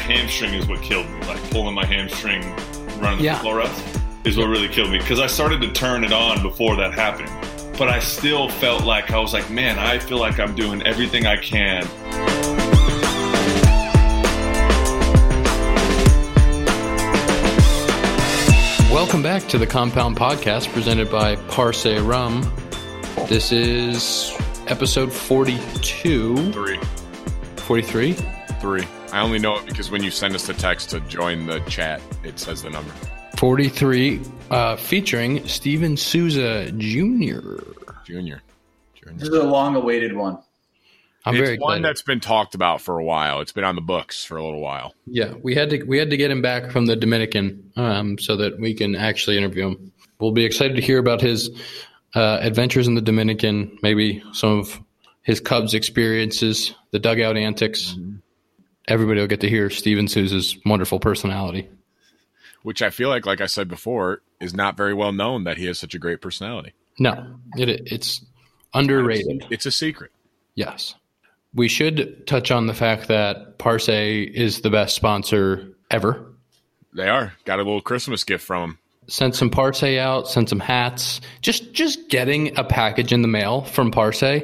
hamstring is what killed me. Like pulling my hamstring running Yeah. the floor reps is what really killed me because I started to turn it on before that happened. But I still felt like I was like, man, I feel like I'm doing everything I can. Welcome back to the Compound Podcast presented by Parse Rum. This is episode 42. Three. 43? Three. I only know it because when you send us the text to join the chat, it says the number. 43, uh, featuring Steven Souza Jr. Junior. This is a long-awaited one. I'm it's very one excited. that's been talked about for a while. It's been on the books for a little while. Yeah, we had to we had to get him back from the Dominican um, so that we can actually interview him. We'll be excited to hear about his uh, adventures in the Dominican, maybe some of his Cubs experiences, the dugout antics. Everybody will get to hear Steven Souza's wonderful personality. Which I feel like, like I said before, is not very well known that he has such a great personality. No, it, it's underrated. It's a secret. Yes. We should touch on the fact that Parse is the best sponsor ever. They are. Got a little Christmas gift from them. Sent some Parse out, sent some hats. Just just getting a package in the mail from Parse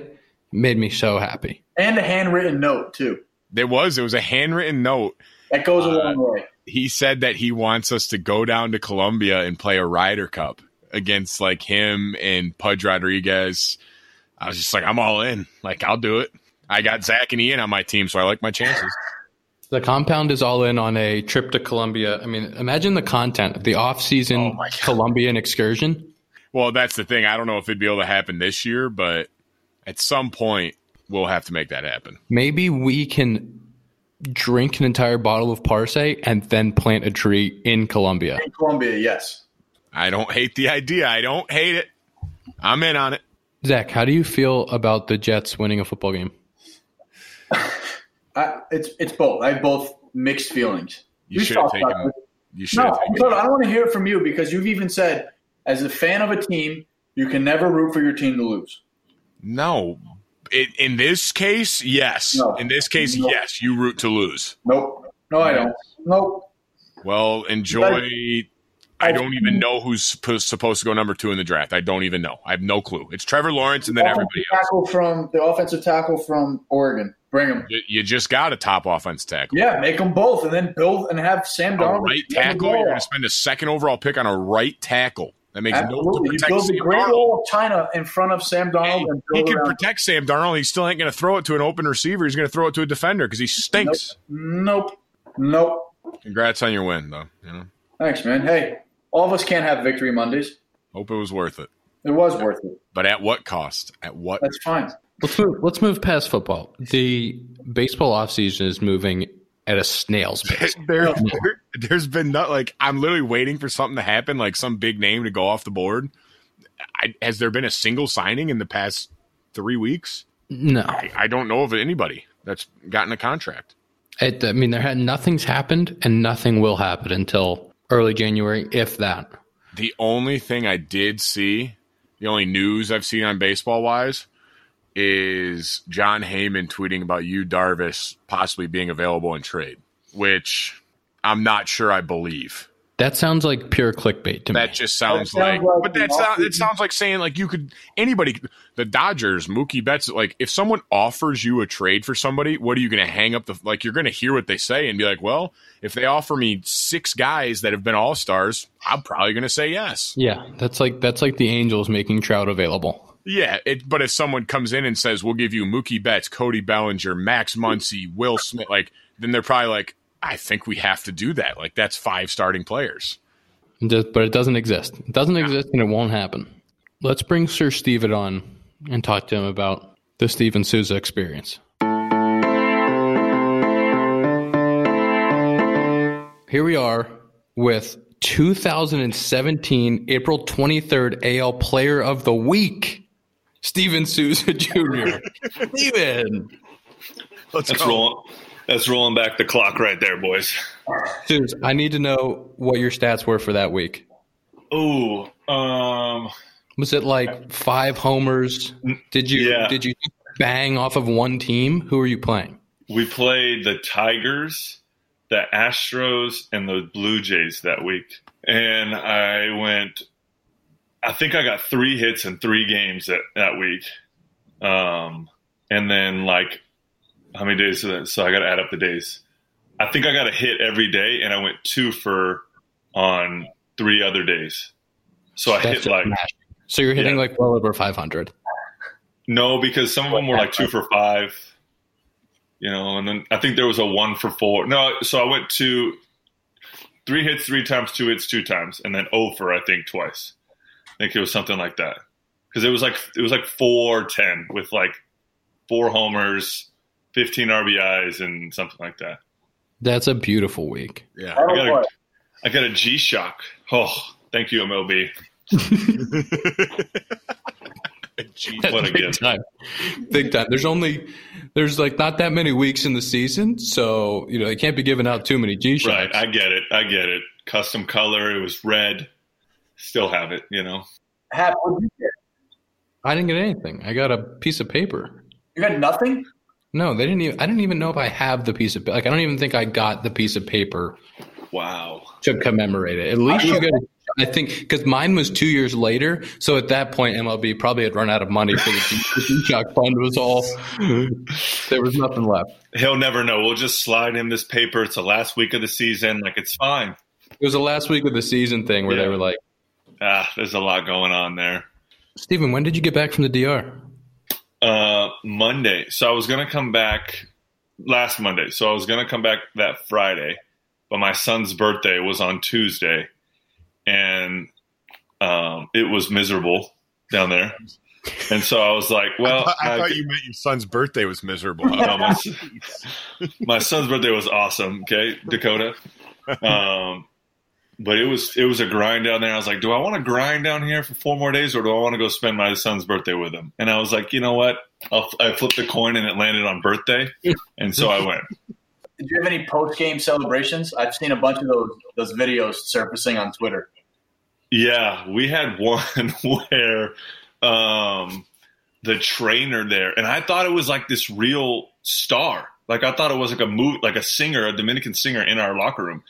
made me so happy. And a handwritten note, too. There was. It was a handwritten note. That goes a Uh, long way. He said that he wants us to go down to Colombia and play a Ryder Cup against like him and Pudge Rodriguez. I was just like, I'm all in. Like, I'll do it. I got Zach and Ian on my team, so I like my chances. The compound is all in on a trip to Colombia. I mean, imagine the content, of the off-season Oh. Colombian excursion. Well, that's the thing. I don't know if it'd be able to happen this year, but at some point, we'll have to make that happen. Maybe we can drink an entire bottle of Parse and then plant a tree in Colombia. In Colombia, yes. I don't hate the idea. I don't hate it. I'm in on it. Zach, how do you feel about the Jets winning a football game? I, it's it's both. I have both mixed feelings. You should have taken. You should No, have I'm taken. I don't want to hear it from you because you've even said, as a fan of a team, you can never root for your team to lose. No. In, in this case, yes. No. In this case, No. yes. You root to lose. Nope. No, I don't. Nope. Well, enjoy. I don't even know who's supposed to go number two in the draft. I don't even know. I have no clue. It's Trevor Lawrence and then everybody else. tackle from the offensive tackle from Oregon. Bring him. You, you just got a top offense tackle. Yeah, make them both, and then build and have Sam A right tackle. You're going to spend a second overall pick on a right tackle. That makes no Absolutely. to You protect build the great Darnold. wall of China in front of Sam Darnold Hey, and he can protect Sam Darnold. He still ain't going to throw it to an open receiver. He's going to throw it to a defender because he stinks. Nope. Nope. Congrats on your win, though. You know, Thanks, man. Hey, all of us can't have victory Mondays. hope it was worth it. It was worth it. But at what cost? At what? That's fine. Let's move. Let's move past football. The baseball offseason is moving at a snail's pace. there, there, there's been not like I'm literally waiting for something to happen, like some big name to go off the board. I, has there been a single signing in the past three weeks? No, I, I don't know of anybody that's gotten a contract. it, I mean there had nothing's happened, and nothing will happen until early January, if that. The only thing I did see, the only news I've seen on baseball wise, is Jon Heyman tweeting about Yu Darvish possibly being available in trade, which I'm not sure I believe. That sounds like pure clickbait to That me. just sounds, That like, sounds like but the that's not, it sounds like saying like you could anybody, the Dodgers, Mookie Betts, like if someone offers you a trade for somebody, what are you going to hang up the like? You're going to hear what they say and be like, well, if they offer me six guys that have been all stars, I'm probably going to say yes. yeah, that's like that's like the Angels making Trout available. Yeah, it, but if someone comes in and says we'll give you Mookie Betts, Cody Bellinger, Max hmm. Muncy, Will Smith, like then they're probably like, I think we have to do that. Like that's five starting players. Just- but it doesn't exist. It doesn't exist, and it won't happen. Let's bring Sir Steven on and talk to him about the Steven Souza experience. Here we are with 2017 April 23rd AL Player of the Week, Steven Souza Jr. Steven, Let's That's rolling. That's rolling back the clock right there, boys. Souza, I need to know what your stats were for that week. Ooh, um, Was it like five homers? Did you Yeah. did you bang off of one team? Who are you playing? we played the Tigers, the Astros and the Blue Jays that week, and I went. I think I got three hits in three games that that week, um, and then like how many days? Is that? So I got to add up the days. I think I got a hit every day, and I went two for on three other days. So I That's hit like. So you're hitting Yeah. like well over 500. no, because some of them were like two for five, you know, and then I think there was a one for four. No, so I went to three hits three times, two hits two times, and then over I think twice. I think it was something like that because it was like it was like four ten with like four homers, fifteen RBIs, and something like that. That's a beautiful week. Yeah. I got a- play. I got a G Shock. Oh, thank you MLB. Gee, What a Big gift. time. Big time. There's only there's like not that many weeks in the season, so you know they can't be giving out too many G-Shocks. Right, I get it. I get it. Custom color. It was red. Still have it. You know. Hap, what'd you get? I didn't get anything. I got a piece of paper. You got nothing? No, they didn't even. I didn't even know if I have the piece of like. I don't even think I got the piece of paper Wow. to commemorate it. At least you got. I think because mine was two years later, so at that point MLB probably had run out of money for the G- G-Shock fund was all. There was nothing left. He'll never know. We'll just slide him this paper. It's the last week of the season. Like it's fine. It was the last week of the season thing where they were like, Ah, there's a lot going on there. Steven, when did you get back from the DR?" Uh, Monday. So I was gonna come back last Monday. So I was gonna come back that Friday, but my son's birthday was on Tuesday, and um, it was miserable down there. And so I was like, well, I, I- thought you meant your son's birthday was miserable. No, my, my son's birthday was awesome. Okay, Dakota. Um, but it was it was a grind down there. I was like, do I want to grind down here for four more days, or do I want to go spend my son's birthday with him? And I was like, you know what? I'll, I flipped the coin and it landed on birthday, and so I went. Did you have any post game celebrations? I've seen a bunch of those those videos surfacing on Twitter. Yeah, we had one where um, the trainer there, and I thought it was like this real star. Like I thought it was like a move, like a singer, a Dominican singer in our locker room.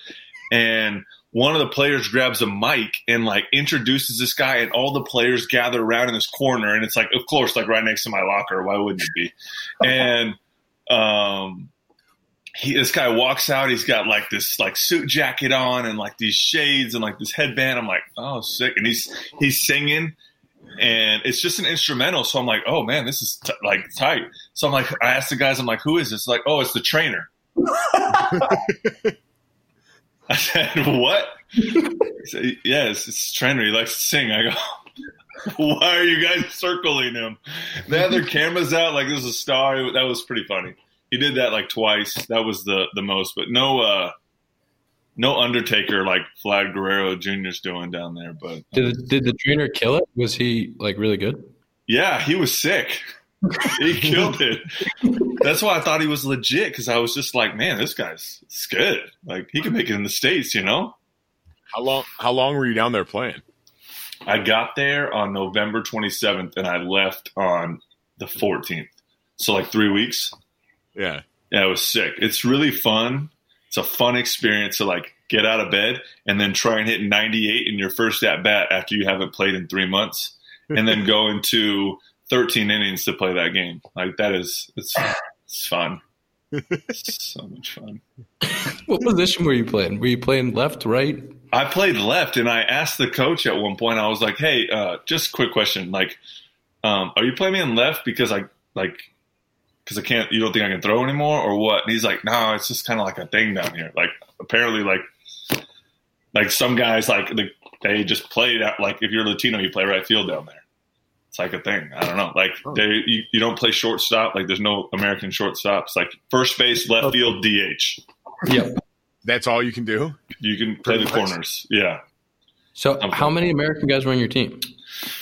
And one of the players grabs a mic and like introduces this guy, and all the players gather around in this corner, and it's like, of course, like right next to my locker. Why wouldn't it be? And um, he, this guy walks out. He's got like this like suit jacket on and like these shades and like this headband. I'm like, oh, sick. And he's he's singing, and it's just an instrumental. So I'm like, oh man, this is t- like tight. So I'm like, I asked the guys, I'm like, who is this? Like, oh, it's the trainer. I said, what? Said, yes, it's the trainer. He likes to sing. I go, why are you guys circling him? They had their cameras out like this was a star. That was pretty funny. He did that like twice. That was the the most, but no uh no Undertaker like Vlad Guerrero Jr.'s doing down there. But Did did the trainer kill it? Was he like really good? yeah, he was sick. he killed it. That's why I thought he was legit because I was just like, man, this guy's it's good. Like he can make it in the states, you know. How long? How long were you down there playing? I got there on November 27th and I left on the 14th. So like three weeks. Yeah. Yeah, it was sick. It's really fun. It's a fun experience to like get out of bed and then try and hit 98 in your first at bat after you haven't played in three months, and then go into 13 innings to play that game. Like that is it's it's fun. It's so much fun. What position were you playing? Were you playing left, right? I played left, and I asked the coach at one point. I was like, "Hey, uh, just a quick question. Like, um, are you playing me in left because I like because I can't? You don't think I can throw anymore, or what?" And he's like, "No, it's just kind of like a thing down here. Like, apparently, like, like some guys like the, they just play that. Like, if you're Latino, you play right field down there. It's like a thing. I don't know. Like, they you, you don't play shortstop. Like, there's no American shortstops. Like, first base, left field, DH. Yep. That's all you can do. You can play the corners. Yeah." So, how many American guys were on your team?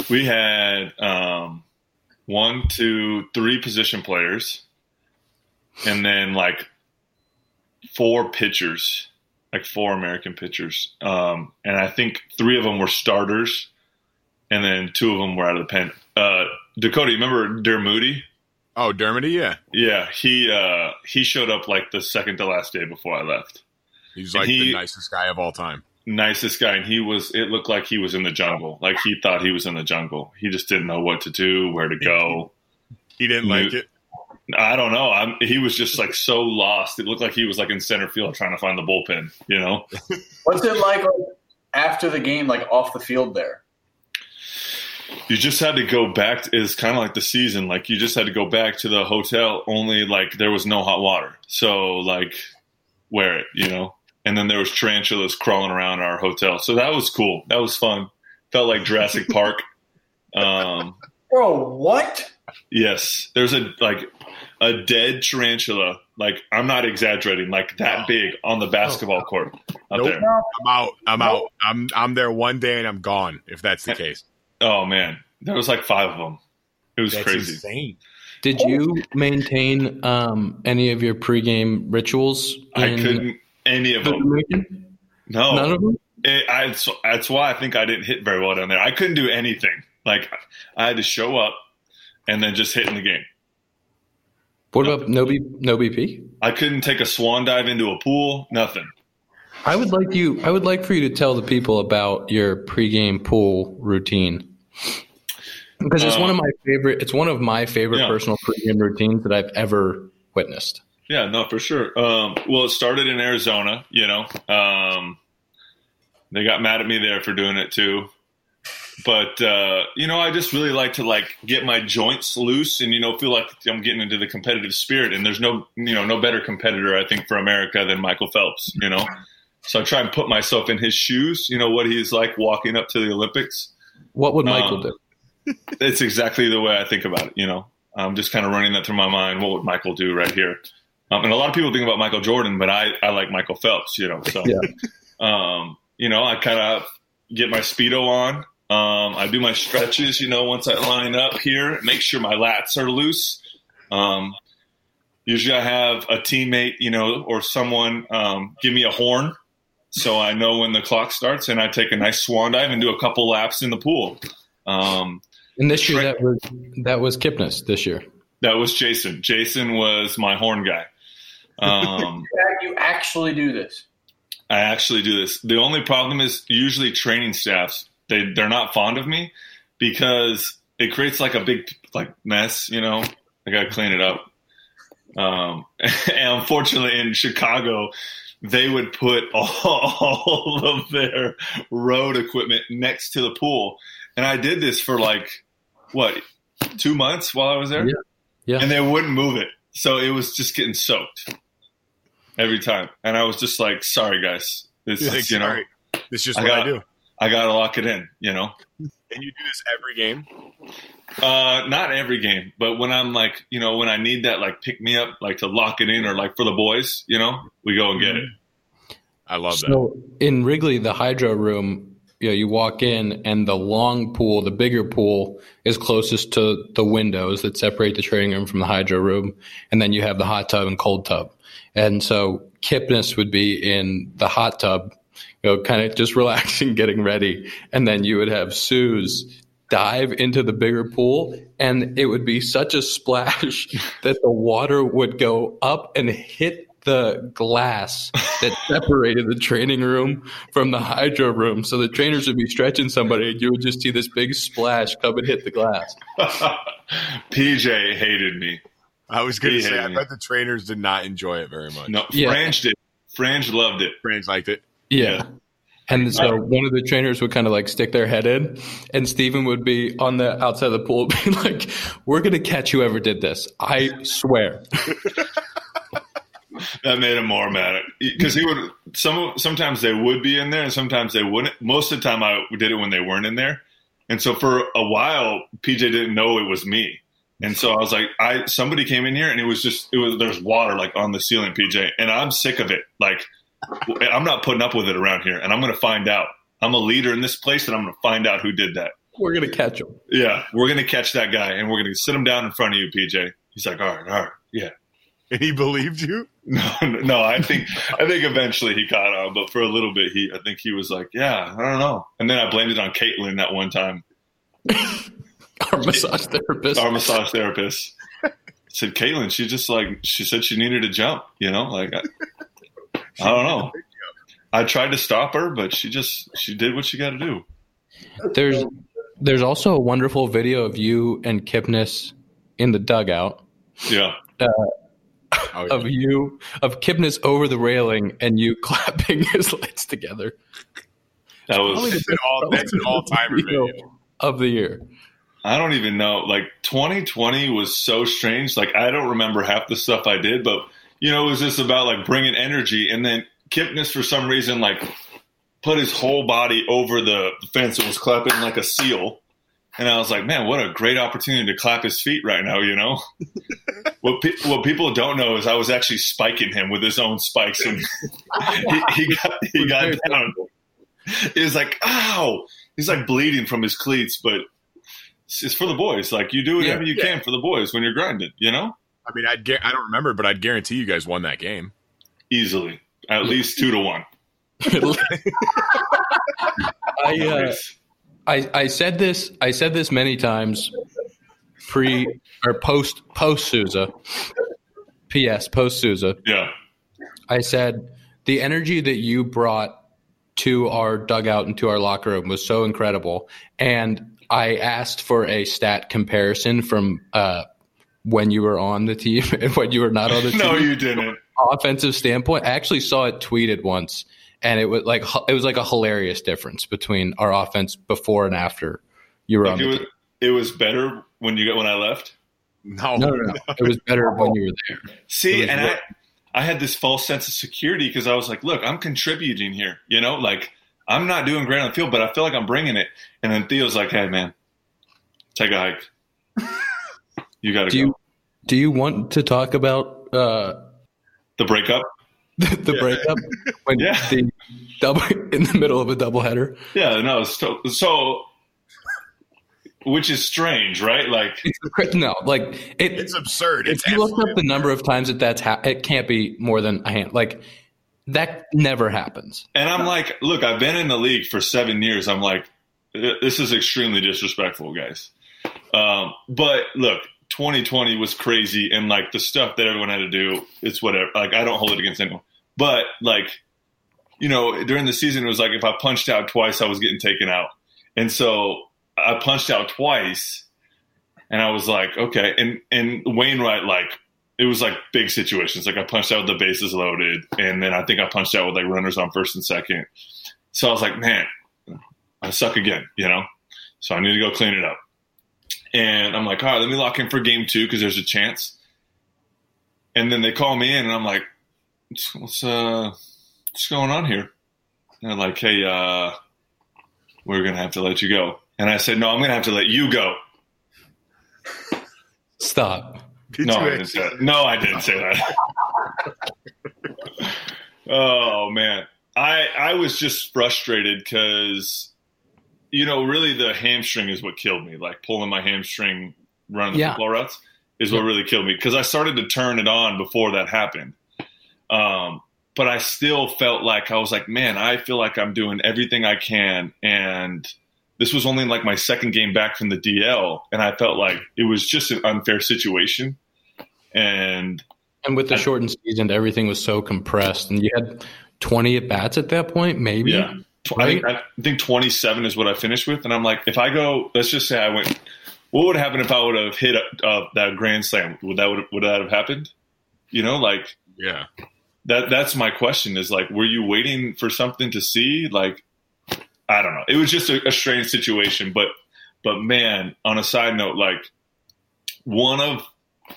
We had um, one, two, three position players, and then like four pitchers, like four American pitchers. Um, and I think three of them were starters, and then two of them were out of the pen. Uh, Dakota, you remember Dermody? Oh, Dermody, yeah. Yeah, he uh, he showed up like the second to last day before I left. He's like he- the nicest guy of all time. nicest guy, and he was. It looked like he was in the jungle. Like he thought he was in the jungle. He just didn't know what to do, where to go. He didn't New- like it. I don't know. I'm, he was just like so lost. It looked like he was like in center field trying to find the bullpen. You know. What's it like like, after the game, like off the field there? You just had to go back to, is kind of like the season like you just had to go back to the hotel only like there was no hot water. So like wear it you know? And then there was tarantulas crawling around our hotel. So that was cool. That was fun. Felt like jurassic park. Um Bro, what? yes. There's a like a dead tarantula. Like i'm not exaggerating like that big on the basketball court up Nope. there. I'm out. I'm out. I'm I'm there one day and I'm gone. If that's the case, oh man there was like five of them it was that's crazy insane. Did you maintain um, any of your pregame rituals? i couldn't any of them Dominican? no None of them. it, I, that's why I think I didn't hit very well down there. I couldn't do anything. Like I had to show up and then just hit in the game. What about no B, no BP? I couldn't take a swan dive into a pool. Nothing. I would like you. I would like for you to tell the people about your pregame pool routine because it's Uh, one of my favorite. It's one of my favorite Yeah. personal pregame routines that I've ever witnessed. Yeah, no, for sure. Um, well, it started in Arizona. You know, um, they got mad at me there for doing it too. But uh, you know, I just really like to like get my joints loose and you know feel like I'm getting into the competitive spirit. And there's no you know no better competitor I think for America than Michael Phelps. You know, so I try and put myself in his shoes. You know what he's like walking up to the Olympics. What would Michael Um, do? It's exactly the way I think about it. You know, I'm just kind of running that through my mind. What would Michael do right here? Um, and a lot of people think about Michael Jordan, but I, I like Michael Phelps. You know, so Yeah. um, you know, I kind of get my speedo on. Um, I do my stretches. You know, once I line up here, make sure my lats are loose. Um, usually, I have a teammate, you know, or someone um, give me a horn. So I know when the clock starts, and I take a nice swan dive and do a couple laps in the pool. Um, And this year that was that was Kipnis this year. That was Jason. Jason was my horn guy. Um, You actually do this. I actually do this. The only problem is usually training staffs they they're not fond of me because it creates like a big like mess. You know, I got to clean it up. Um, and unfortunately, in Chicago, they would put all of their road equipment next to the pool, and I did this for like what two months while I was there. Yeah. Yeah. and they wouldn't move it, so it was just getting soaked every time, and I was just like, "Sorry, guys, this Like, is you know." sorry, this is just I what I do. I gotta lock it in, you know. And you do this every game. Uh, not every game, but when I'm like, you know, when I need that like pick me up, like to lock it in, or like for the boys, you know, we go and get it. I love that. So in Wrigley, the hydro room, you know, you walk in and the long pool, the bigger pool, is closest to the windows that separate the training room from the hydro room, and then you have the hot tub and cold tub. And so Kipnis would be in the hot tub, you know, kind of just relaxing, getting ready, and then you would have Suze dive into the bigger pool and it would be such a splash that the water would go up and hit the glass that separated the training room from the hydro room. So the trainers would be stretching somebody and you would just see this big splash come and hit the glass. PJ hated me. I was going to He say, I bet the trainers did not enjoy it very much. No, Yeah. Frange did. Frange loved it. Friends liked it. Yeah. And so one of the trainers would kind of like stick their head in, and Steven would be on the outside of the pool, be like, We're going to catch whoever did this. I swear. That made him more mad because he would. Some sometimes they would be in there, and sometimes they wouldn't. Most of the time, I did it when they weren't in there, and so for a while, PJ didn't know it was me, and so I was like, I somebody came in here, and it was just it was there's water like on the ceiling, PJ, and I'm sick of it. Like I'm not putting up with it around here, and I'm going to find out. I'm a leader in this place, and I'm going to find out who did that. We're going to catch him. Yeah, we're going to catch that guy, and we're going to sit him down in front of you, PJ. He's like, all right, all right, yeah. And he believed you? No, no, I think I think eventually he caught on, but for a little bit, he I think he was like, yeah, I don't know. And then I blamed it on Caitlin that one time, Our massage therapist. our massage therapist. I said Caitlin, she just like she said she needed a jump, you know, like I, I don't know. I tried to stop her, but she just she did what she got to do. There's there's also a wonderful video of you and Kipnis in the dugout Yeah. Uh, oh, yeah. of you of Kipnis over the railing and you clapping his legs together That was That's an all, that's an all-timer video. of the year. I don't even know. Like 2020 was so strange. Like I don't remember half the stuff I did, but you know, it was just about like bringing energy. And then Kipnis, for some reason, like put his whole body over the fence and was clapping like a seal. And I was like, man, what a great opportunity to clap his feet right now. You know, what pe- what people don't know is I was actually spiking him with his own spikes, and he, he got he got down. It was like, ow! He's like bleeding from his cleats, but it's it's for the boys. Like you do whatever you can for the boys when you're grinding. You know, I mean, I'd I don't remember, but I'd guarantee you guys won that game. easily at least two to one. I, uh, I I said this I said this many times pre or post post Souza. P.S. Post Souza. yeah, I said the energy that you brought to our dugout and to our locker room was so incredible, and I asked for a stat comparison from uh, when you were on the team and when you were not on the team. no, you didn't. offensive standpoint. I actually saw it tweeted once, and it was like it was like a hilarious difference between our offense before and after you were on Like, the it was team. it was better when you got when I left. No, No, no, no. It was better when you were there. See, and what- I, I had this false sense of security because I was like, look, I'm contributing here. You know, like I'm not doing great on the field, but I feel like I'm bringing it. And then Theo's like, hey, man, take a hike. You got to Do go. you do you want to talk about uh, the breakup? the, the breakup when Yeah. the double in the middle of a doubleheader? Yeah, no. So, so, which is strange, right? Like, It's no, like it. it's absurd. It's if you look up the number of times that that's ha- it can't be more than a hand. Like that never happens. and I'm like, look, I've been in the league for seven years. I'm like, this is extremely disrespectful, guys. Um, but look, 2020 was crazy, and like the stuff that everyone had to do, it's whatever. Like, I don't hold it against anyone, but like, you know, during the season, it was like if I punched out twice, I was getting taken out, and so I punched out twice, and I was like, okay, and and Wainwright like. It was like big situations. Like I punched out with the bases loaded, and then I think I punched out with like runners on first and second. So I was like, man, I suck again, you know? So I need to go clean it up. And I'm like, all right, let me lock in for game two because there's a chance. And then they call me in and I'm like, what's uh what's going on here? And they're like, hey, uh, we're gonna have to let you go. And I said, no, I'm gonna have to let you go. Stop. Did no, I didn't say that. No, I didn't say that. oh man, I I was just frustrated because you know really the hamstring is what killed me. Like pulling my hamstring running the Yeah. football routes is what really killed me because I started to turn it on before that happened. Um, but I still felt like I was like, man, I feel like I'm doing everything I can and this was only like my second game back from the DL, and I felt like it was just an unfair situation. And And with the shortened season, everything was so compressed, and you had 20 at bats at that point, maybe. yeah, I, think, I think 27 is what I finished with. And I'm like, if I go, let's just say I went, what would happen if I would have hit uh, that grand slam? Would that would, would that have happened? You know, like Yeah. that. That's my question. Is like, were you waiting for something to see? Like, I don't know. It was just a, a strange situation, but but man, on a side note, like one of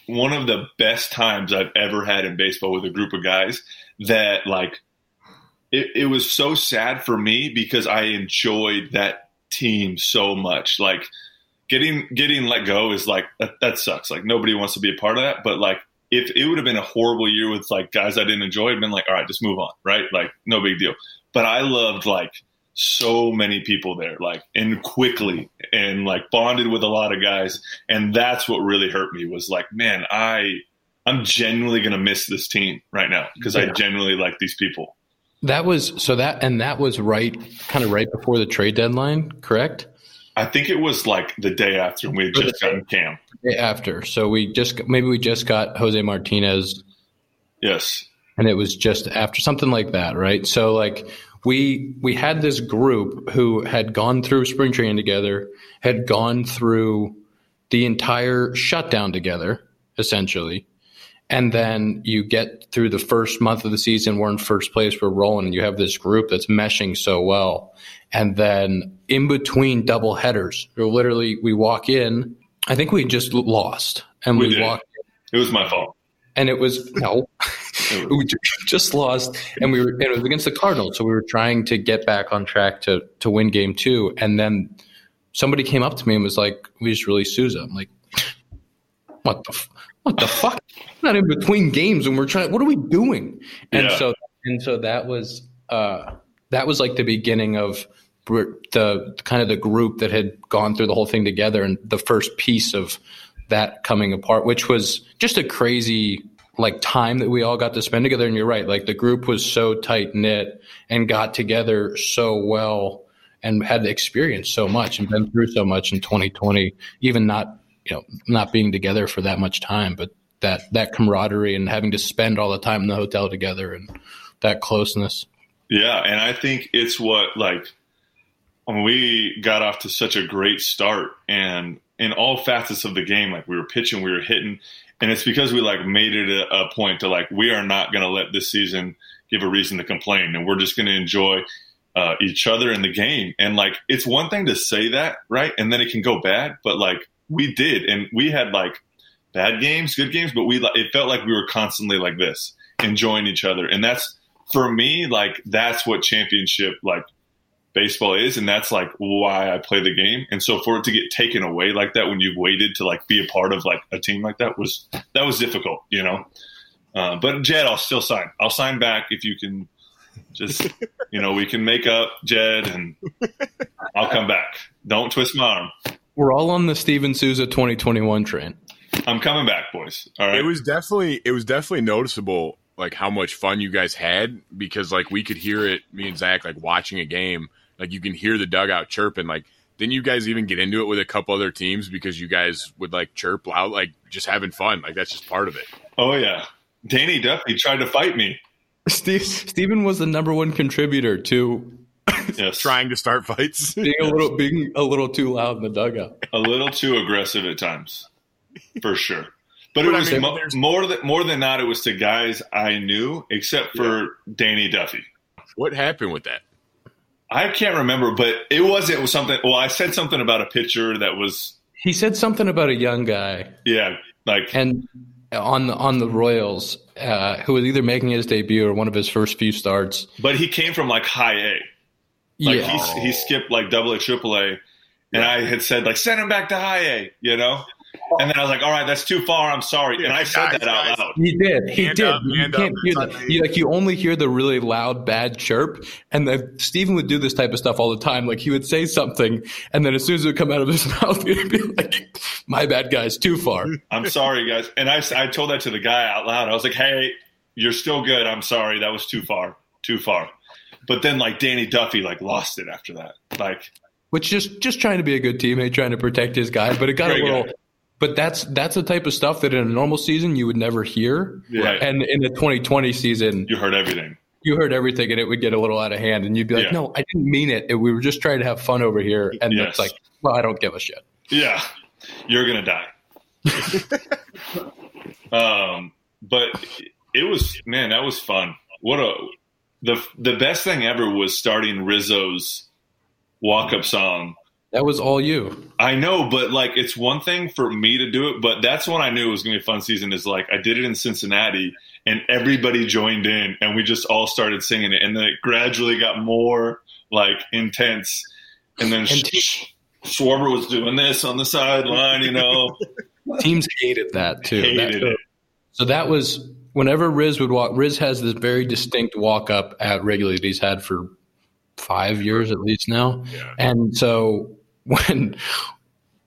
one of the best times I've ever had in baseball with a group of guys that like it, it was so sad for me because I enjoyed that team so much. Like getting getting let go is like that, that sucks. Like nobody wants to be a part of that. But like if it would have been a horrible year with like guys I didn't enjoy, I'd been like, all right, just move on, right? Like no big deal. But I loved like so many people there, like and quickly and like bonded with a lot of guys. And that's what really hurt me was like, man, I I'm genuinely gonna miss this team right now because I genuinely like these people. That was so that, and that was right, kind of right before the trade deadline, correct? I think it was like the day after we had just gotten Cam. Day After. So we just, maybe we just got Jose Martinez Yes. and it was just after something like that, right? So like we we had this group who had gone through spring training together, had gone through the entire shutdown together, essentially. And then you get through the first month of the season, we're in first place, we're rolling, and you have this group that's meshing so well. And then in between double headers, literally we walk in, I think we just lost. And we, We walked It was my fault. and it was no, we just lost, and we were and it was against the Cardinals, so we were trying to get back on track to to win Game Two, and then somebody came up to me and was like, "We just released Souza." I'm like, "What the f- what the fuck? We're not in between games, and we're trying. What are we doing?" And Yeah. so and so that was uh, that was like the beginning of the kind of the group that had gone through the whole thing together, and the first piece of that coming apart, which was just a crazy like time that we all got to spend together. And you're right, like the group was so tight knit and got together so well and had experienced so much and been through so much in 2020, even not you know not being together for that much time, but that that camaraderie and having to spend all the time in the hotel together and that closeness. Yeah, and I think it's what like when we got off to such a great start and in all facets of the game, like we were pitching, we were hitting, and it's because we like made it a, a point to like we are not going to let this season give a reason to complain, and we're just going to enjoy uh, each other in the game. And like it's one thing to say that, right, and then it can go bad, but like we did, and we had like bad games, good games, but we it felt like we were constantly like this, enjoying each other, and that's for me like that's what championship like baseball is and that's like why I play the game. And so for it to get taken away like that when you've waited to like be a part of like a team like that was that was difficult you know? Uh, but Jed I'll still sign. I'll sign back if you can just you know we can make up Jed and I'll come back. Don't twist my arm We're all on the Steven Souza 2021 train. I'm coming back boys. All right. It was definitely it was definitely noticeable like how much fun you guys had because like we could hear it me and Zach like watching a game. Like you can hear the dugout chirping. Like didn't you guys even get into it with a couple other teams because you guys would like chirp loud like just having fun? Like that's just part of it. Oh yeah. Danny Duffy tried to fight me. Steve, Steven was the number one contributor to yes trying to start fights being a little being a little too loud in the dugout. a little too aggressive at times, for sure. But it But I was mean, mo- more than more than not. It was to guys I knew, except for Danny Duffy. what happened with that I can't remember, but it was it was something. Well, I said something about a pitcher that was He said something about a young guy yeah, like and on the on the Royals uh, who was either making his debut or one of his first few starts. but he came from like high A. Like yeah, he he skipped like double A, triple A, and I had said like send him back to high A, you know. And then I was like, all right, that's too far. I'm sorry, and I said Guys, that out loud. he did. He Hand did. up, you can't up. hear It's the, on me. you, like you only hear the really loud bad chirp, and then Steven would do this type of stuff all the time. Like he would say something, and then as soon as it would come out of his mouth, he'd be like, "My bad, guys, too far." I'm sorry, guys. And I, I told that to the guy out loud. I was like, hey, you're still good. I'm sorry. That was too far. Too far. But then, like, Danny Duffy, like, lost it after that. Like, which just just trying to be a good teammate, trying to protect his guy. But it got a little. guy. But that's that's the type of stuff that in a normal season you would never hear, Right. and in the 2020 season you heard everything. you heard everything, and it would get a little out of hand, and you'd be like, Yeah. "No, I didn't mean it. We were just trying to have fun over here." And Yes. it's like, "Well, I don't give a shit." Yeah. You're going to die. um, but it was, man, that was fun. What a, the, the best thing ever was starting Rizzo's walk up song That was all you. I know, but like it's one thing for me to do it, but that's when I knew it was gonna be a fun season. Is like I did it in Cincinnati, and everybody joined in, and we just all started singing it, and then it gradually got more like intense, and then And Sh- Schwarber was doing this on the sideline, you know, Teams hated that too. hated That- it. So that was whenever Riz would walk. Riz has this very distinct walk up at Wrigley that he's had for five years at least now. Yeah. And so when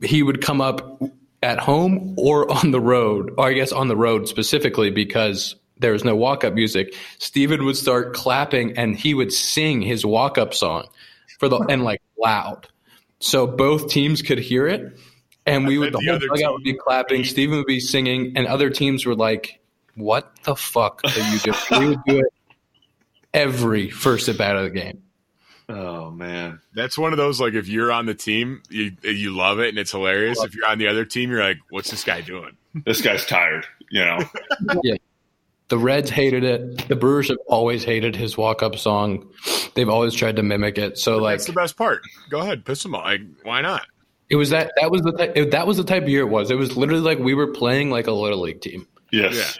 he would come up at home or on the road, or I guess on the road specifically because there was no walk up music, Steven would start clapping and he would sing his walk up song for the and like loud. So both teams could hear it. And we would the the whole dugout would be clapping, Steven would be singing, and other teams were like, What the fuck are you doing? we would do it every first at bat of the game. Oh man, That's one of those like if you're on the team, you you love it and it's hilarious. If you're on the other team, you're like, "What's this guy doing?" this guy's tired. You know, yeah. The Reds hated it. The Brewers have always hated his walk up song. They've always tried to mimic it. So like That's the best part. Go ahead, piss them off. Like, why not? it was that that was the type, that was the type of year it was. It was literally like we were playing like a little league team. yes.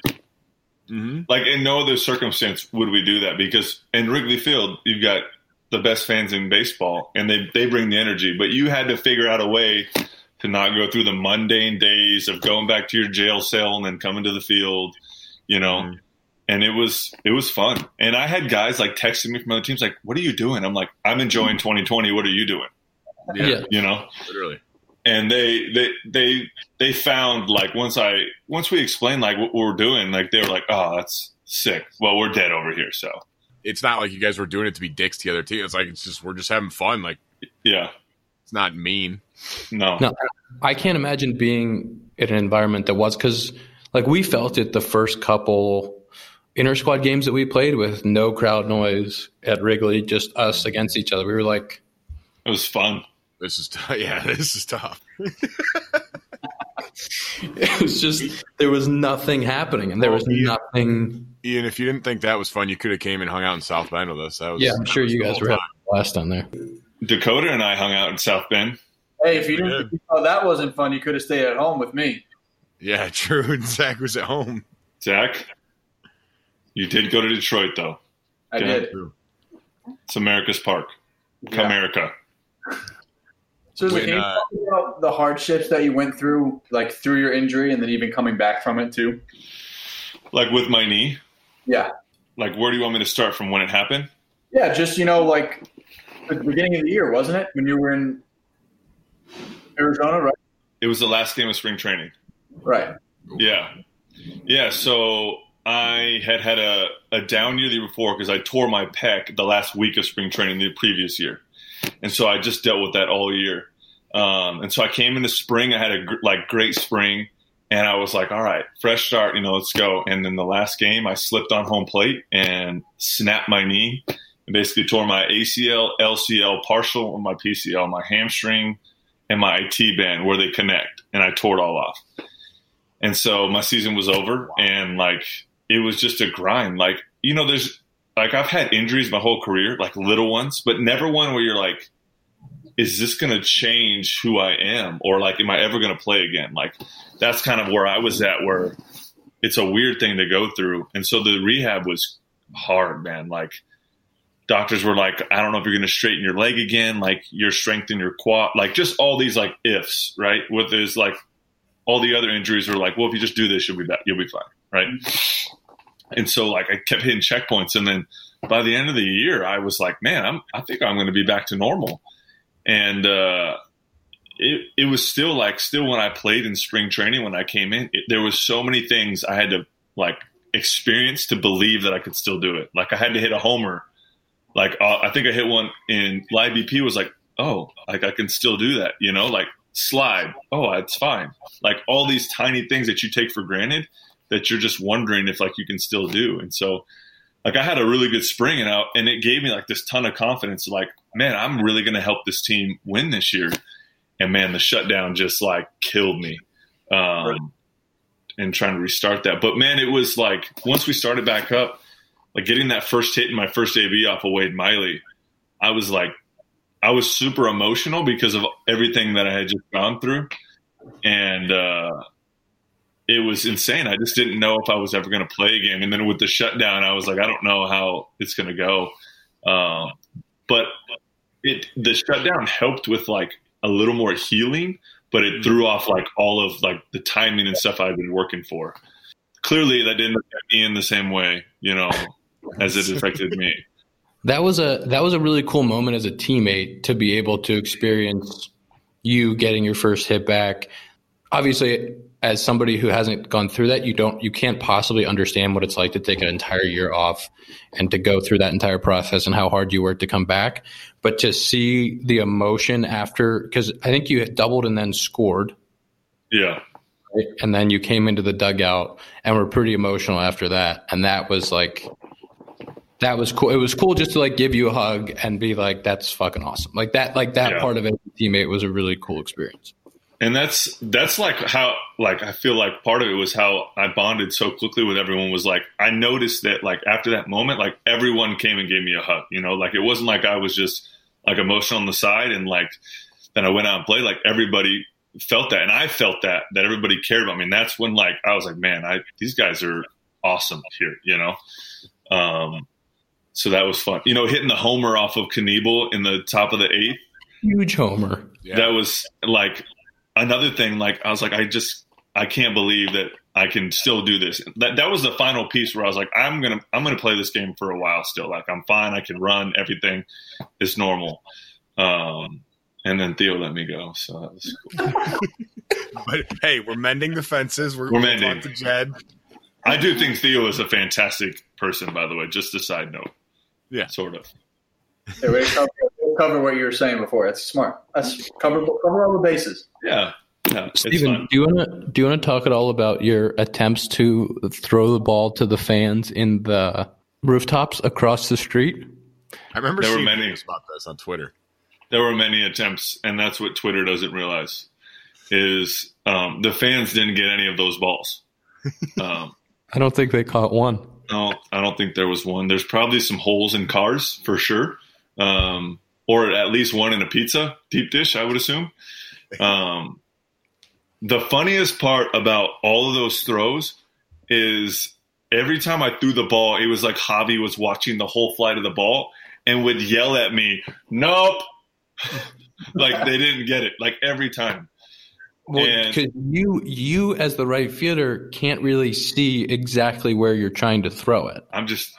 Hmm Like in no other circumstance would we do that because in Wrigley Field you've got the best fans in baseball and they they bring the energy, but you had to figure out a way to not go through the mundane days of going back to your jail cell and then coming to the field, you know. Mhm. And it was it was fun. And I had guys like texting me from other teams like, "What are you doing?" I'm like, "I'm enjoying 2020. What are you doing?" Yeah, Yeah. You know. literally. And they they they they found like once I once we explained like what we're doing, like they were like, "Oh, that's sick." Well, we're dead over here, so It's not like you guys were doing it to be dicks to the other team. It's like it's just we're just having fun. Like yeah, it's not mean. no, No. I can't imagine being in an environment that was because like we felt it the first couple inter squad games that we played with no crowd noise at Wrigley, just us against each other. We were like, it was fun. This is t- yeah, this is tough. it was just there was nothing happening, and there was yeah. nothing. Ian, if you didn't think that was fun, you could have came and hung out in South Bend with us. That was Yeah, I'm sure you guys were having a blast down there. Dakota and I hung out in South Bend. Hey, if you didn't think oh, that wasn't fun, you could have stayed at home with me. Yeah, true. And Zach was at home. Zach, you did go to Detroit though. I Yeah. did. It's America's Park, Yeah. So, When, you uh, the hardships that you went through, like through your injury, and then even coming back from it too? Like with my knee. Yeah, Like, where do you want me to start from when it happened? yeah. Just you know, like the beginning of the year, wasn't it? When you were in Arizona, right? It was the last game of spring training. Right. Yeah. Yeah. So I had had a, a down year the year before because I tore my pec the last week of spring training the previous year. And so I just dealt with that all year. Um, and so I came into spring. I had a gr- like great spring and I was like, all right, fresh start, you know, let's go. And then the last game I slipped on home plate and snapped my knee and basically tore my ACL, LCL partial, my PCL, my hamstring and my IT band where they connect. And I tore it all off. And so my season was over and like it was just a grind. Like, you know, there's like I've had injuries my whole career, like little ones, but never one where you're like, is this going to change who I am? Or like, am I ever going to play again? Like, that's kind of where I was at, where it's a weird thing to go through. And so the rehab was hard, man. Like, doctors were like, I don't know if you're going to straighten your leg again, like your strength in your quad, like just all these like ifs, right? With this, like, all the other injuries were like, well, if you just do this, you'll be back, you'll be fine, right? And so like I kept hitting checkpoints, and then by the end of the year, I was like, man, I'm I think I'm going to be back to normal, and uh, it it was still like still when I played in spring training when I came in, it, there was so many things I had to like experience to believe that I could still do it. Like I had to hit a homer, like uh, I think I hit one in live BP was like, oh, like I can still do that, you know, like slide, oh, it's fine like all these tiny things that you take for granted that you're just wondering if like you can still do. And so like I had a really good spring and out and it gave me like this ton of confidence like, man, I'm really going to help this team win this year. And man, the shutdown just like killed me. Um, and trying to restart that. But man, it was like once we started back up, like getting that first hit in my first AB off of Wade Miley, I was like, I was super emotional because of everything that I had just gone through and uh, it was insane. I just didn't know if I was ever going to play again. And then with the shutdown, I was like, I don't know how it's going to go. Um, but it the shutdown helped with like a little more healing, but it threw off like all of like the timing and stuff I've been working for. Clearly, that didn't affect me in the same way, you know, as it affected me. That was a that was a really cool moment as a teammate to be able to experience you getting your first hit back. Obviously, as somebody who hasn't gone through that, you don't you can't possibly understand what it's like to take an entire year off and to go through that entire process and how hard you work to come back. But to see the emotion after because I think you had doubled and then scored. Yeah. right? And then you came into the dugout and were pretty emotional after that. And that was like that was cool. It was cool just to like give you a hug and be like, "That's fucking awesome." Like that, like that Yeah. part of it. Teammate was a really cool experience. And that's that's like how like I feel like part of it was how I bonded so quickly with everyone was like I noticed that like after that moment like everyone came and gave me a hug you know? Like it wasn't like I was just like emotional on the side and like then I went out and played. Like everybody felt that. And I felt that that everybody cared about me. And that's when like I was like man I these guys are awesome here you know? Um so that was fun. You know hitting the homer off of Knievel in the top of the eighth. Huge homer. Yeah. that was like another thing like i was like i just i can't believe that i can still do this that that was the final piece where i was like i'm gonna i'm gonna play this game for a while still like i'm fine i can run everything is normal um and then theo let me go so that was cool but hey, we're mending the fences. We're, We're mending. talk to Jed. i do think theo is a fantastic person by the way just a side note Yeah. sort of Yeah, we cover, what you were saying before. That's smart. That's cover cover all the bases. yeah yeah it's Steven, do you want to do you want to talk at all about your attempts to throw the ball to the fans in the rooftops across the street? I remember There were many. things about this on Twitter. there were many attempts, and that's what Twitter doesn't realize is um, the fans didn't get any of those balls. Um, I don't think they caught one. no, I don't think there was one. There's probably some holes in cars for sure, um, or at least one in a pizza deep dish. I would assume. Um, the funniest part about all of those throws is every time I threw the ball, it was like Javi was watching the whole flight of the ball and would yell at me, "Nope." like they didn't get it like every time. Well, because you you as the right fielder can't really see exactly where you're trying to throw it. I'm just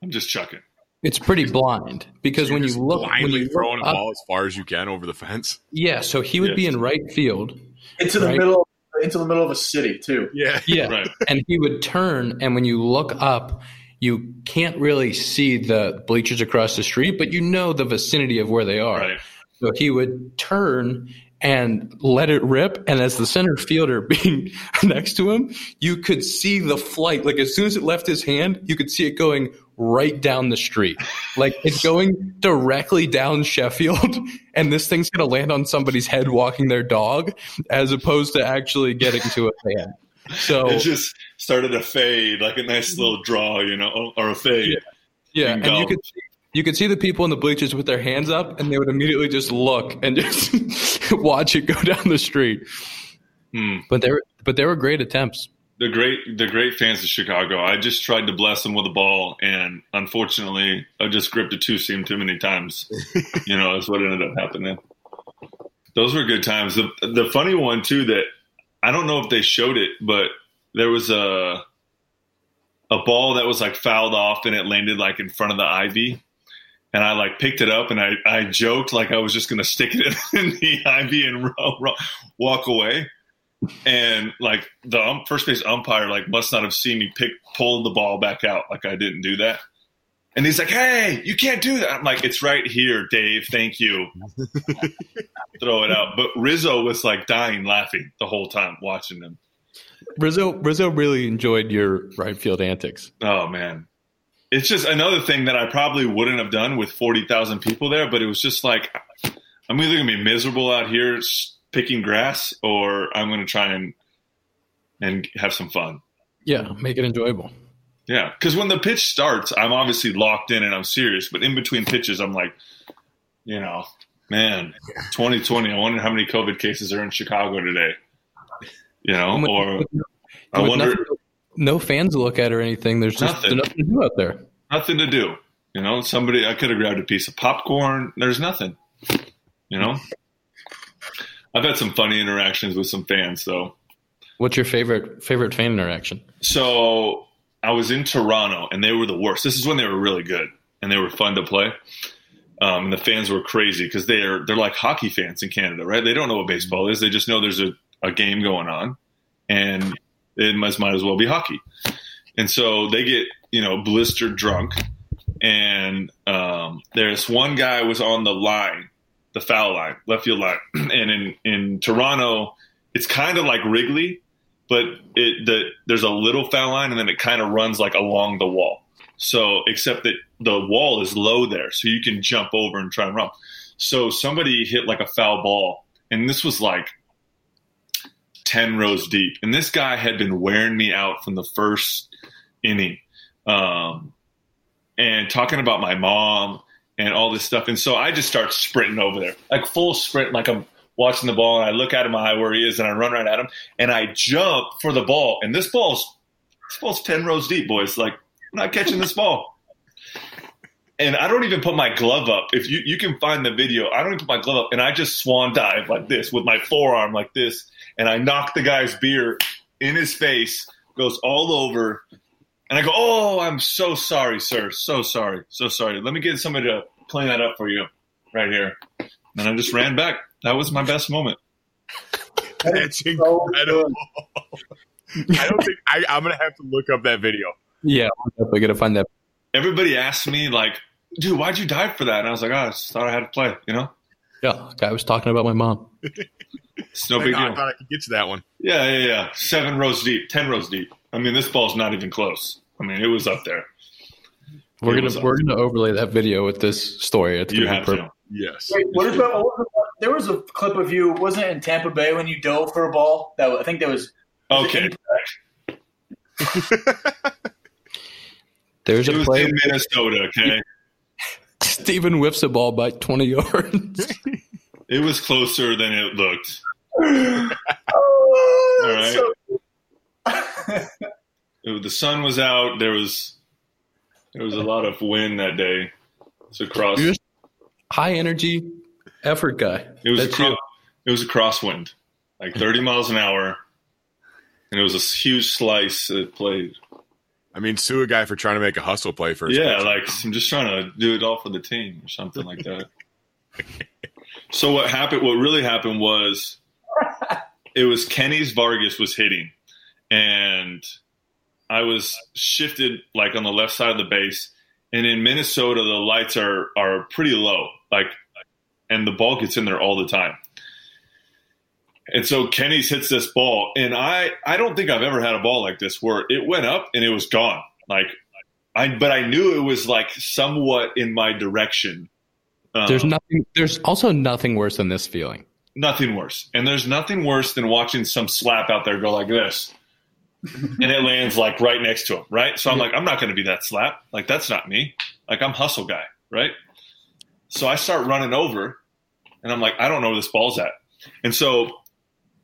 I'm just chucking. It's pretty blind because when you Just look when blindly you look throwing a ball as far as you can over the fence. yeah. So he would be in right field, Into the Right. middle into the middle of a city too. Yeah. yeah, Right. and he would turn, and when you look up, you can't really see the bleachers across the street, but you know the vicinity of where they are. Right. So he would turn and let it rip. And as the center fielder being next to him, you could see the flight. Like as soon as it left his hand, you could see it going right down the street. Like it's going directly down Sheffield. And this thing's going to land on somebody's head walking their dog as opposed to actually getting to a fan. So It just started to fade, like a nice little draw, you know, or a fade. Yeah, and and you could you could see the people in the bleachers with their hands up, and they would immediately just look and just watch it go down the street. Hmm. But they were but they were great attempts. The great the great fans of Chicago. I just tried to bless them with a ball and unfortunately I just gripped a two seam too many times. you know, that's what ended up happening. Those were good times. The the funny one too that I don't know if they showed it, but there was a a ball that was like fouled off and it landed like in front of the ivy. And I like picked it up and I, I joked like I was just gonna stick it in the ivy and walk away. And like the um, first base umpire like must not have seen me pick pull the ball back out like I didn't do that. And he's like, "Hey, you can't do that." I'm like, "It's right here, Dave. Thank you." Throw it out. But Rizzo was like dying laughing the whole time watching them. Rizzo Rizzo really enjoyed your right field antics. Oh man, it's just another thing that I probably wouldn't have done with forty thousand people there. But it was just like I'm either gonna be miserable out here s- picking grass, or I'm gonna try and and have some fun. Yeah, make it enjoyable. Yeah, because when the pitch starts, I'm obviously locked in and I'm serious. But in between pitches, I'm like, you know, man, 2020. I wonder how many COVID cases are in Chicago today. You know, With- or with- I wonder nothing- no fans to look at or anything. There's just Nothing. nothing to do out there. nothing to do. You know, somebody I could have grabbed a piece of popcorn. There's nothing. You know, I've had some funny interactions with some fans though. What's your favorite favorite fan interaction? So I was in Toronto, and they were the worst. This is when they were really good, and they were fun to play. Um, and the fans were crazy because they're they're like hockey fans in Canada, right? They don't know what baseball is. They just know there's a, a game going on, and it must, might as well be hockey. And so they get you know blistered drunk, and um, there's one guy was on the line, the foul line, left field line, and in in Toronto, it's kind of like Wrigley, but it the there's a little foul line and then it kind of runs like along the wall. So, except that the wall is low there, so you can jump over and try and run. So, somebody hit like a foul ball, and this was like 10 rows deep. And this guy had been wearing me out from the first inning um, and talking about my mom and all this stuff. And so I just start sprinting over there, like full sprint, like I'm watching the ball. And I look at him eye where he is and I run right at him and I jump for the ball. And this ball's, this ball's 10 rows deep, boys. Like, I'm not catching this ball. And I don't even put my glove up. If you, you can find the video, I don't even put my glove up. And I just swan dive like this with my forearm like this and I knock the guy's beer in his face, goes all over, and I go, "Oh, I'm so sorry, sir. So sorry, so sorry. Let me get somebody to clean that up for you, right here." And I just ran back. That was my best moment. That's incredible. I don't think I, I'm gonna have to look up that video. Yeah, I'm definitely gonna find that. Everybody asked me like, "Dude, why'd you dive for that?" And I was like, "Oh, I just thought I had to play," you know. Yeah, guy was talking about my mom. It's no I, big I thought I could get to that one. Yeah, yeah, yeah. Seven rows deep, ten rows deep. I mean, this ball's not even close. I mean, it was up there. We're gonna was we're gonna overlay that video with this story. It's You have be to. Yes. Wait, what about what was it- there was a clip of you? Wasn't it in Tampa Bay when you dove for a ball? That I think that was. was Okay, There's it a was play. in Minnesota. Okay, Steven whiffs a ball by 20 yards. it was closer than it looked. Oh, All that's right. so- It- the sun was out. There was there was a lot of wind that day. It's across. You're high energy effort guy. It was a That's cro- you. it was a crosswind, like thirty miles an hour, and it was a huge slice that played. I mean, sue a guy for trying to make a hustle play for his Yeah, pitcher. like I'm just trying to do it all for the team or something like that. so what happened? What really happened was it was Kennys Vargas was hitting, and I was shifted like on the left side of the base. And in Minnesota, the lights are are pretty low, like, and the ball gets in there all the time. And so Kennys hits this ball, and I I don't think I've ever had a ball like this where it went up and it was gone. Like I, but I knew it was like somewhat in my direction. Um, There's nothing. There's also nothing worse than this feeling. nothing worse, and there's nothing worse than watching some slap out there go like this, and it lands like right next to him, right? So I'm like, I'm not going to be that slap. Like that's not me. Like I'm hustle guy, right? So I start running over, and I'm like, I don't know where this ball's at, and so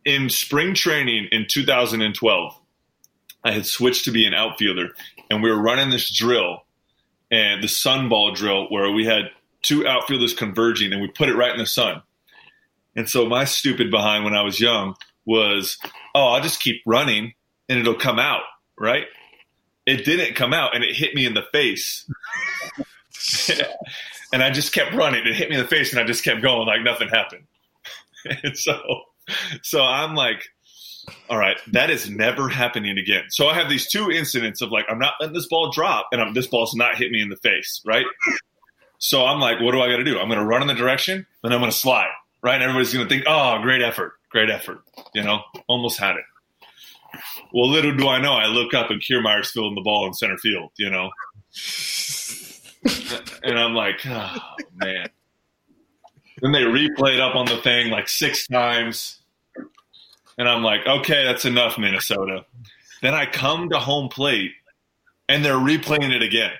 in spring training in 2012, I had switched to be an outfielder, and we were running this drill, and the sunball drill where we had two outfielders converging, and we put it right in the sun. And so my stupid behind when I was young was, oh, I'll just keep running and it'll come out, right? It didn't come out, and it hit me in the face. and I just kept running. It hit me in the face, and I just kept going like nothing happened. and so, so I'm like, all right, that is never happening again. So I have these two incidents of like, I'm not letting this ball drop, and I'm, this ball's not hit me in the face, right? So I'm like, what do I got to do? I'm going to run in the direction, and I'm going to slide, right? And everybody's going to think, oh, great effort, great effort. You know, almost had it. Well, little do I know, I look up and Kiermaier's fielding the ball in center field, you know? and I'm like, oh, man. Then they replay it up on the thing like six times. And I'm like, okay, that's enough, Minnesota. Then I come to home plate and they're replaying it again.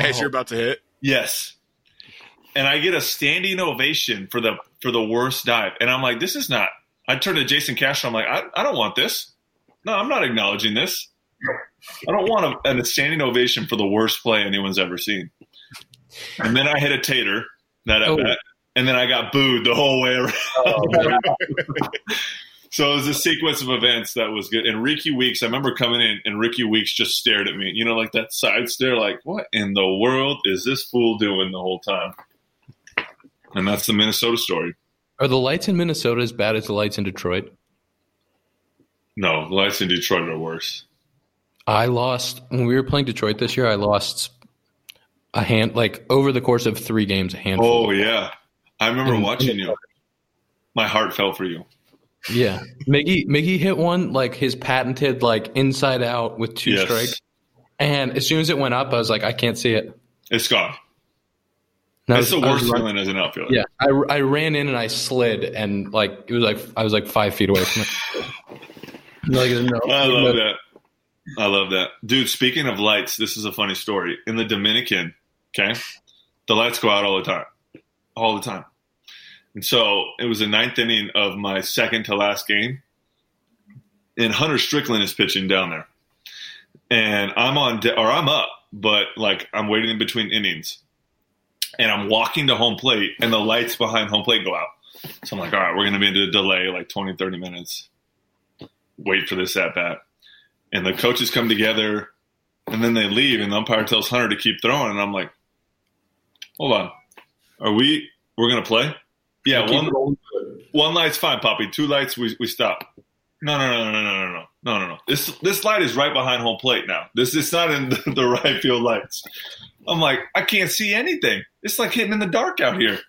As you're about to hit. Yes. And I get a standing ovation for the for the worst dive. And I'm like, this is not I turn to Jason Castro, I'm like, I, I don't want this. No, I'm not acknowledging this. I don't want a, a standing ovation for the worst play anyone's ever seen. And then I hit a tater that at Oh. bat, and then I got booed the whole way around. Oh, So it was a sequence of events that was good. And Rickie Weeks, I remember coming in, and Rickie Weeks just stared at me. You know, like that side stare, like, what in the world is this fool doing the whole time? And that's the Minnesota story. Are the lights in Minnesota as bad as the lights in Detroit? No, the lights in Detroit are worse. I lost when we were playing Detroit this year. I lost a hand like over the course of three games, a handful. Oh yeah, I remember And- watching you. My heart fell for you. Yeah, Miggy Miggy hit one like his patented like inside out with two Yes. strikes, And as soon as it went up, I was like, I can't see it. It's gone. And That's the was- was worst feeling as an outfielder. Yeah, I, I ran in and I slid, and like it was like I was like five feet away from it. no, I love that. I love that. Dude, speaking of lights, this is a funny story. In the Dominican, okay, the lights go out all the time. All the time. And so it was the ninth inning of my second to last game. And Hunter Strickland is pitching down there. And I'm on, de- or I'm up, but like I'm waiting in between innings. And I'm walking to home plate, and the lights behind home plate go out. So I'm like, all right, we're going to be into a delay like 20, 30 minutes. Wait for this at bat. And the coaches come together and then they leave and the umpire tells hunter to keep throwing and i'm like hold on. Are we we're gonna play? Yeah one rolling. one light's fine poppy. Two lights we, we stop. No no no no no no no no. No no this this light is right behind home plate now. This is not in the, the right field lights. I'm like i can't see anything. It's like hitting in the dark out here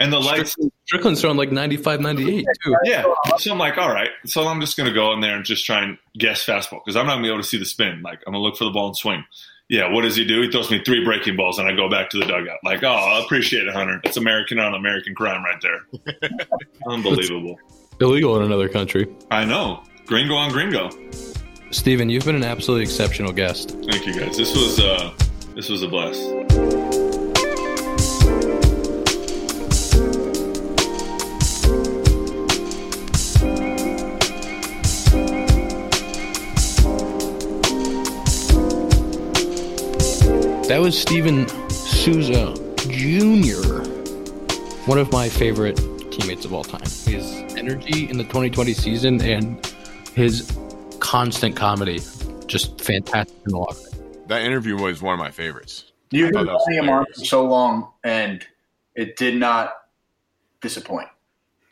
and the lights Strickland's throwing like 95, 98 too. yeah. So I'm like, all right. So I'm just going to go in there and just try and guess fastball because I'm not going to be able to see the spin. Like, I'm going to look for the ball and swing. Yeah. What does he do? He throws me three breaking balls and I go back to the dugout. Like, oh, I appreciate it, Hunter. It's American on American crime right there. Unbelievable. Illegal in another country. I know. Gringo on gringo. Steven, you've been an absolutely exceptional guest. Thank you guys. This was, uh, this was a blast. That was Steven Souza Jr., one of my favorite teammates of all time. His energy in the 2020 season and his constant comedy, just fantastic in the locker. That interview was one of my favorites. You've I thought been that playing him on for so long, and it did not disappoint.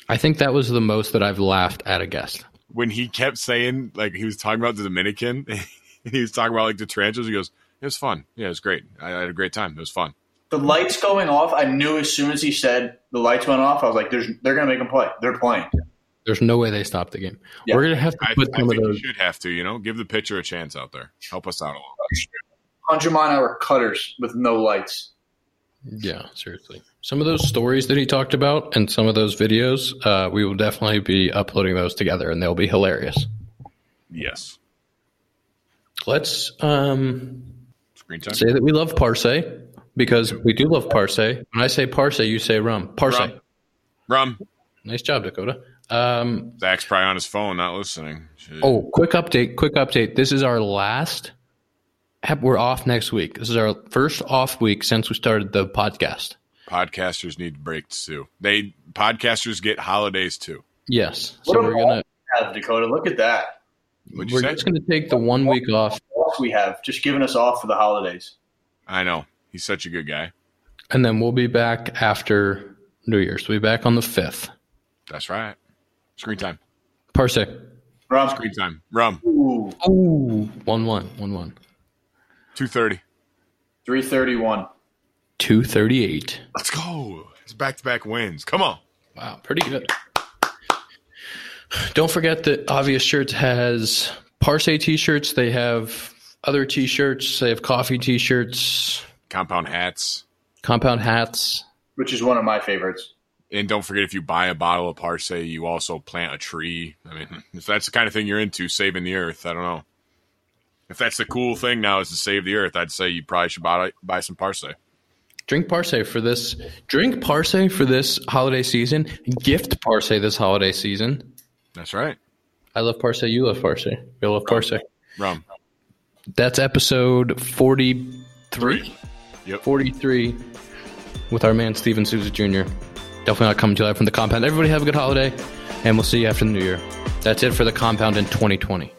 I think that was the most that I've laughed at a guest. When he kept saying, like, he was talking about the Dominican, and he was talking about, like, the tarantulas, he goes, it was fun. Yeah, it was great. I I had a great time. It was fun. The lights going off, I knew as soon as he said the lights went off, I was like, "There's, they're going to make him play. They're playing." There's no way they stop the game. Yeah. We're gonna have to I, put I some of think you those. should have to, you know, give the pitcher a chance out there. Help us out a little. Hundred mile an hour cutters with no lights. Yeah, seriously. Some of those stories that he talked about and some of those videos, uh, we will definitely be uploading those together, and they'll be hilarious. Yes. Let's um, Screen time. say that we love Parce because we do love Parce. When I say Parce, you say rum. Parce. Rum. Rum. Nice job, Dakota. Um, Zach's probably on his phone, not listening. Shit. oh, quick update! Quick update. This is our last. We're off next week. This is our first off week since we started the podcast. Podcasters need breaks too. They podcasters get holidays too. Yes, so a we're gonna Have Dakota, look at that. What'd you we're say? just gonna take the one week off, Off we have just giving us off for the holidays. I know. He's such a good guy. and then we'll be back after New Year's. We'll be back on the fifth. That's right. Screen time. Parce. Rum. Screen time. Rum. Ooh, Ooh, one one one one. Two thirty. three thirty-one. Two thirty eight. Let's go. It's back to back wins. Come on. Wow, pretty good. Don't forget that Obvious Shirts has Parce t-shirts. They have other t-shirts. They have coffee t-shirts, Compound hats. compound hats. which is one of my favorites. And don't forget if you buy a bottle of Parce, you also plant a tree. I mean, if that's the kind of thing you're into, saving the earth, I don't know. If that's the cool thing now is to save the earth, I'd say you probably should buy, buy some Parce. Drink Parce for this. Drink Parce for this holiday season. Gift Parce this holiday season. That's right. I love Parce. You love Parce. We love Parce. Rum. That's episode 43. Yep. 43 with our man Steven Souza Jr. Definitely not coming to you live from the compound. Everybody have a good holiday, and we'll see you after the new year. That's it for the compound in 2020.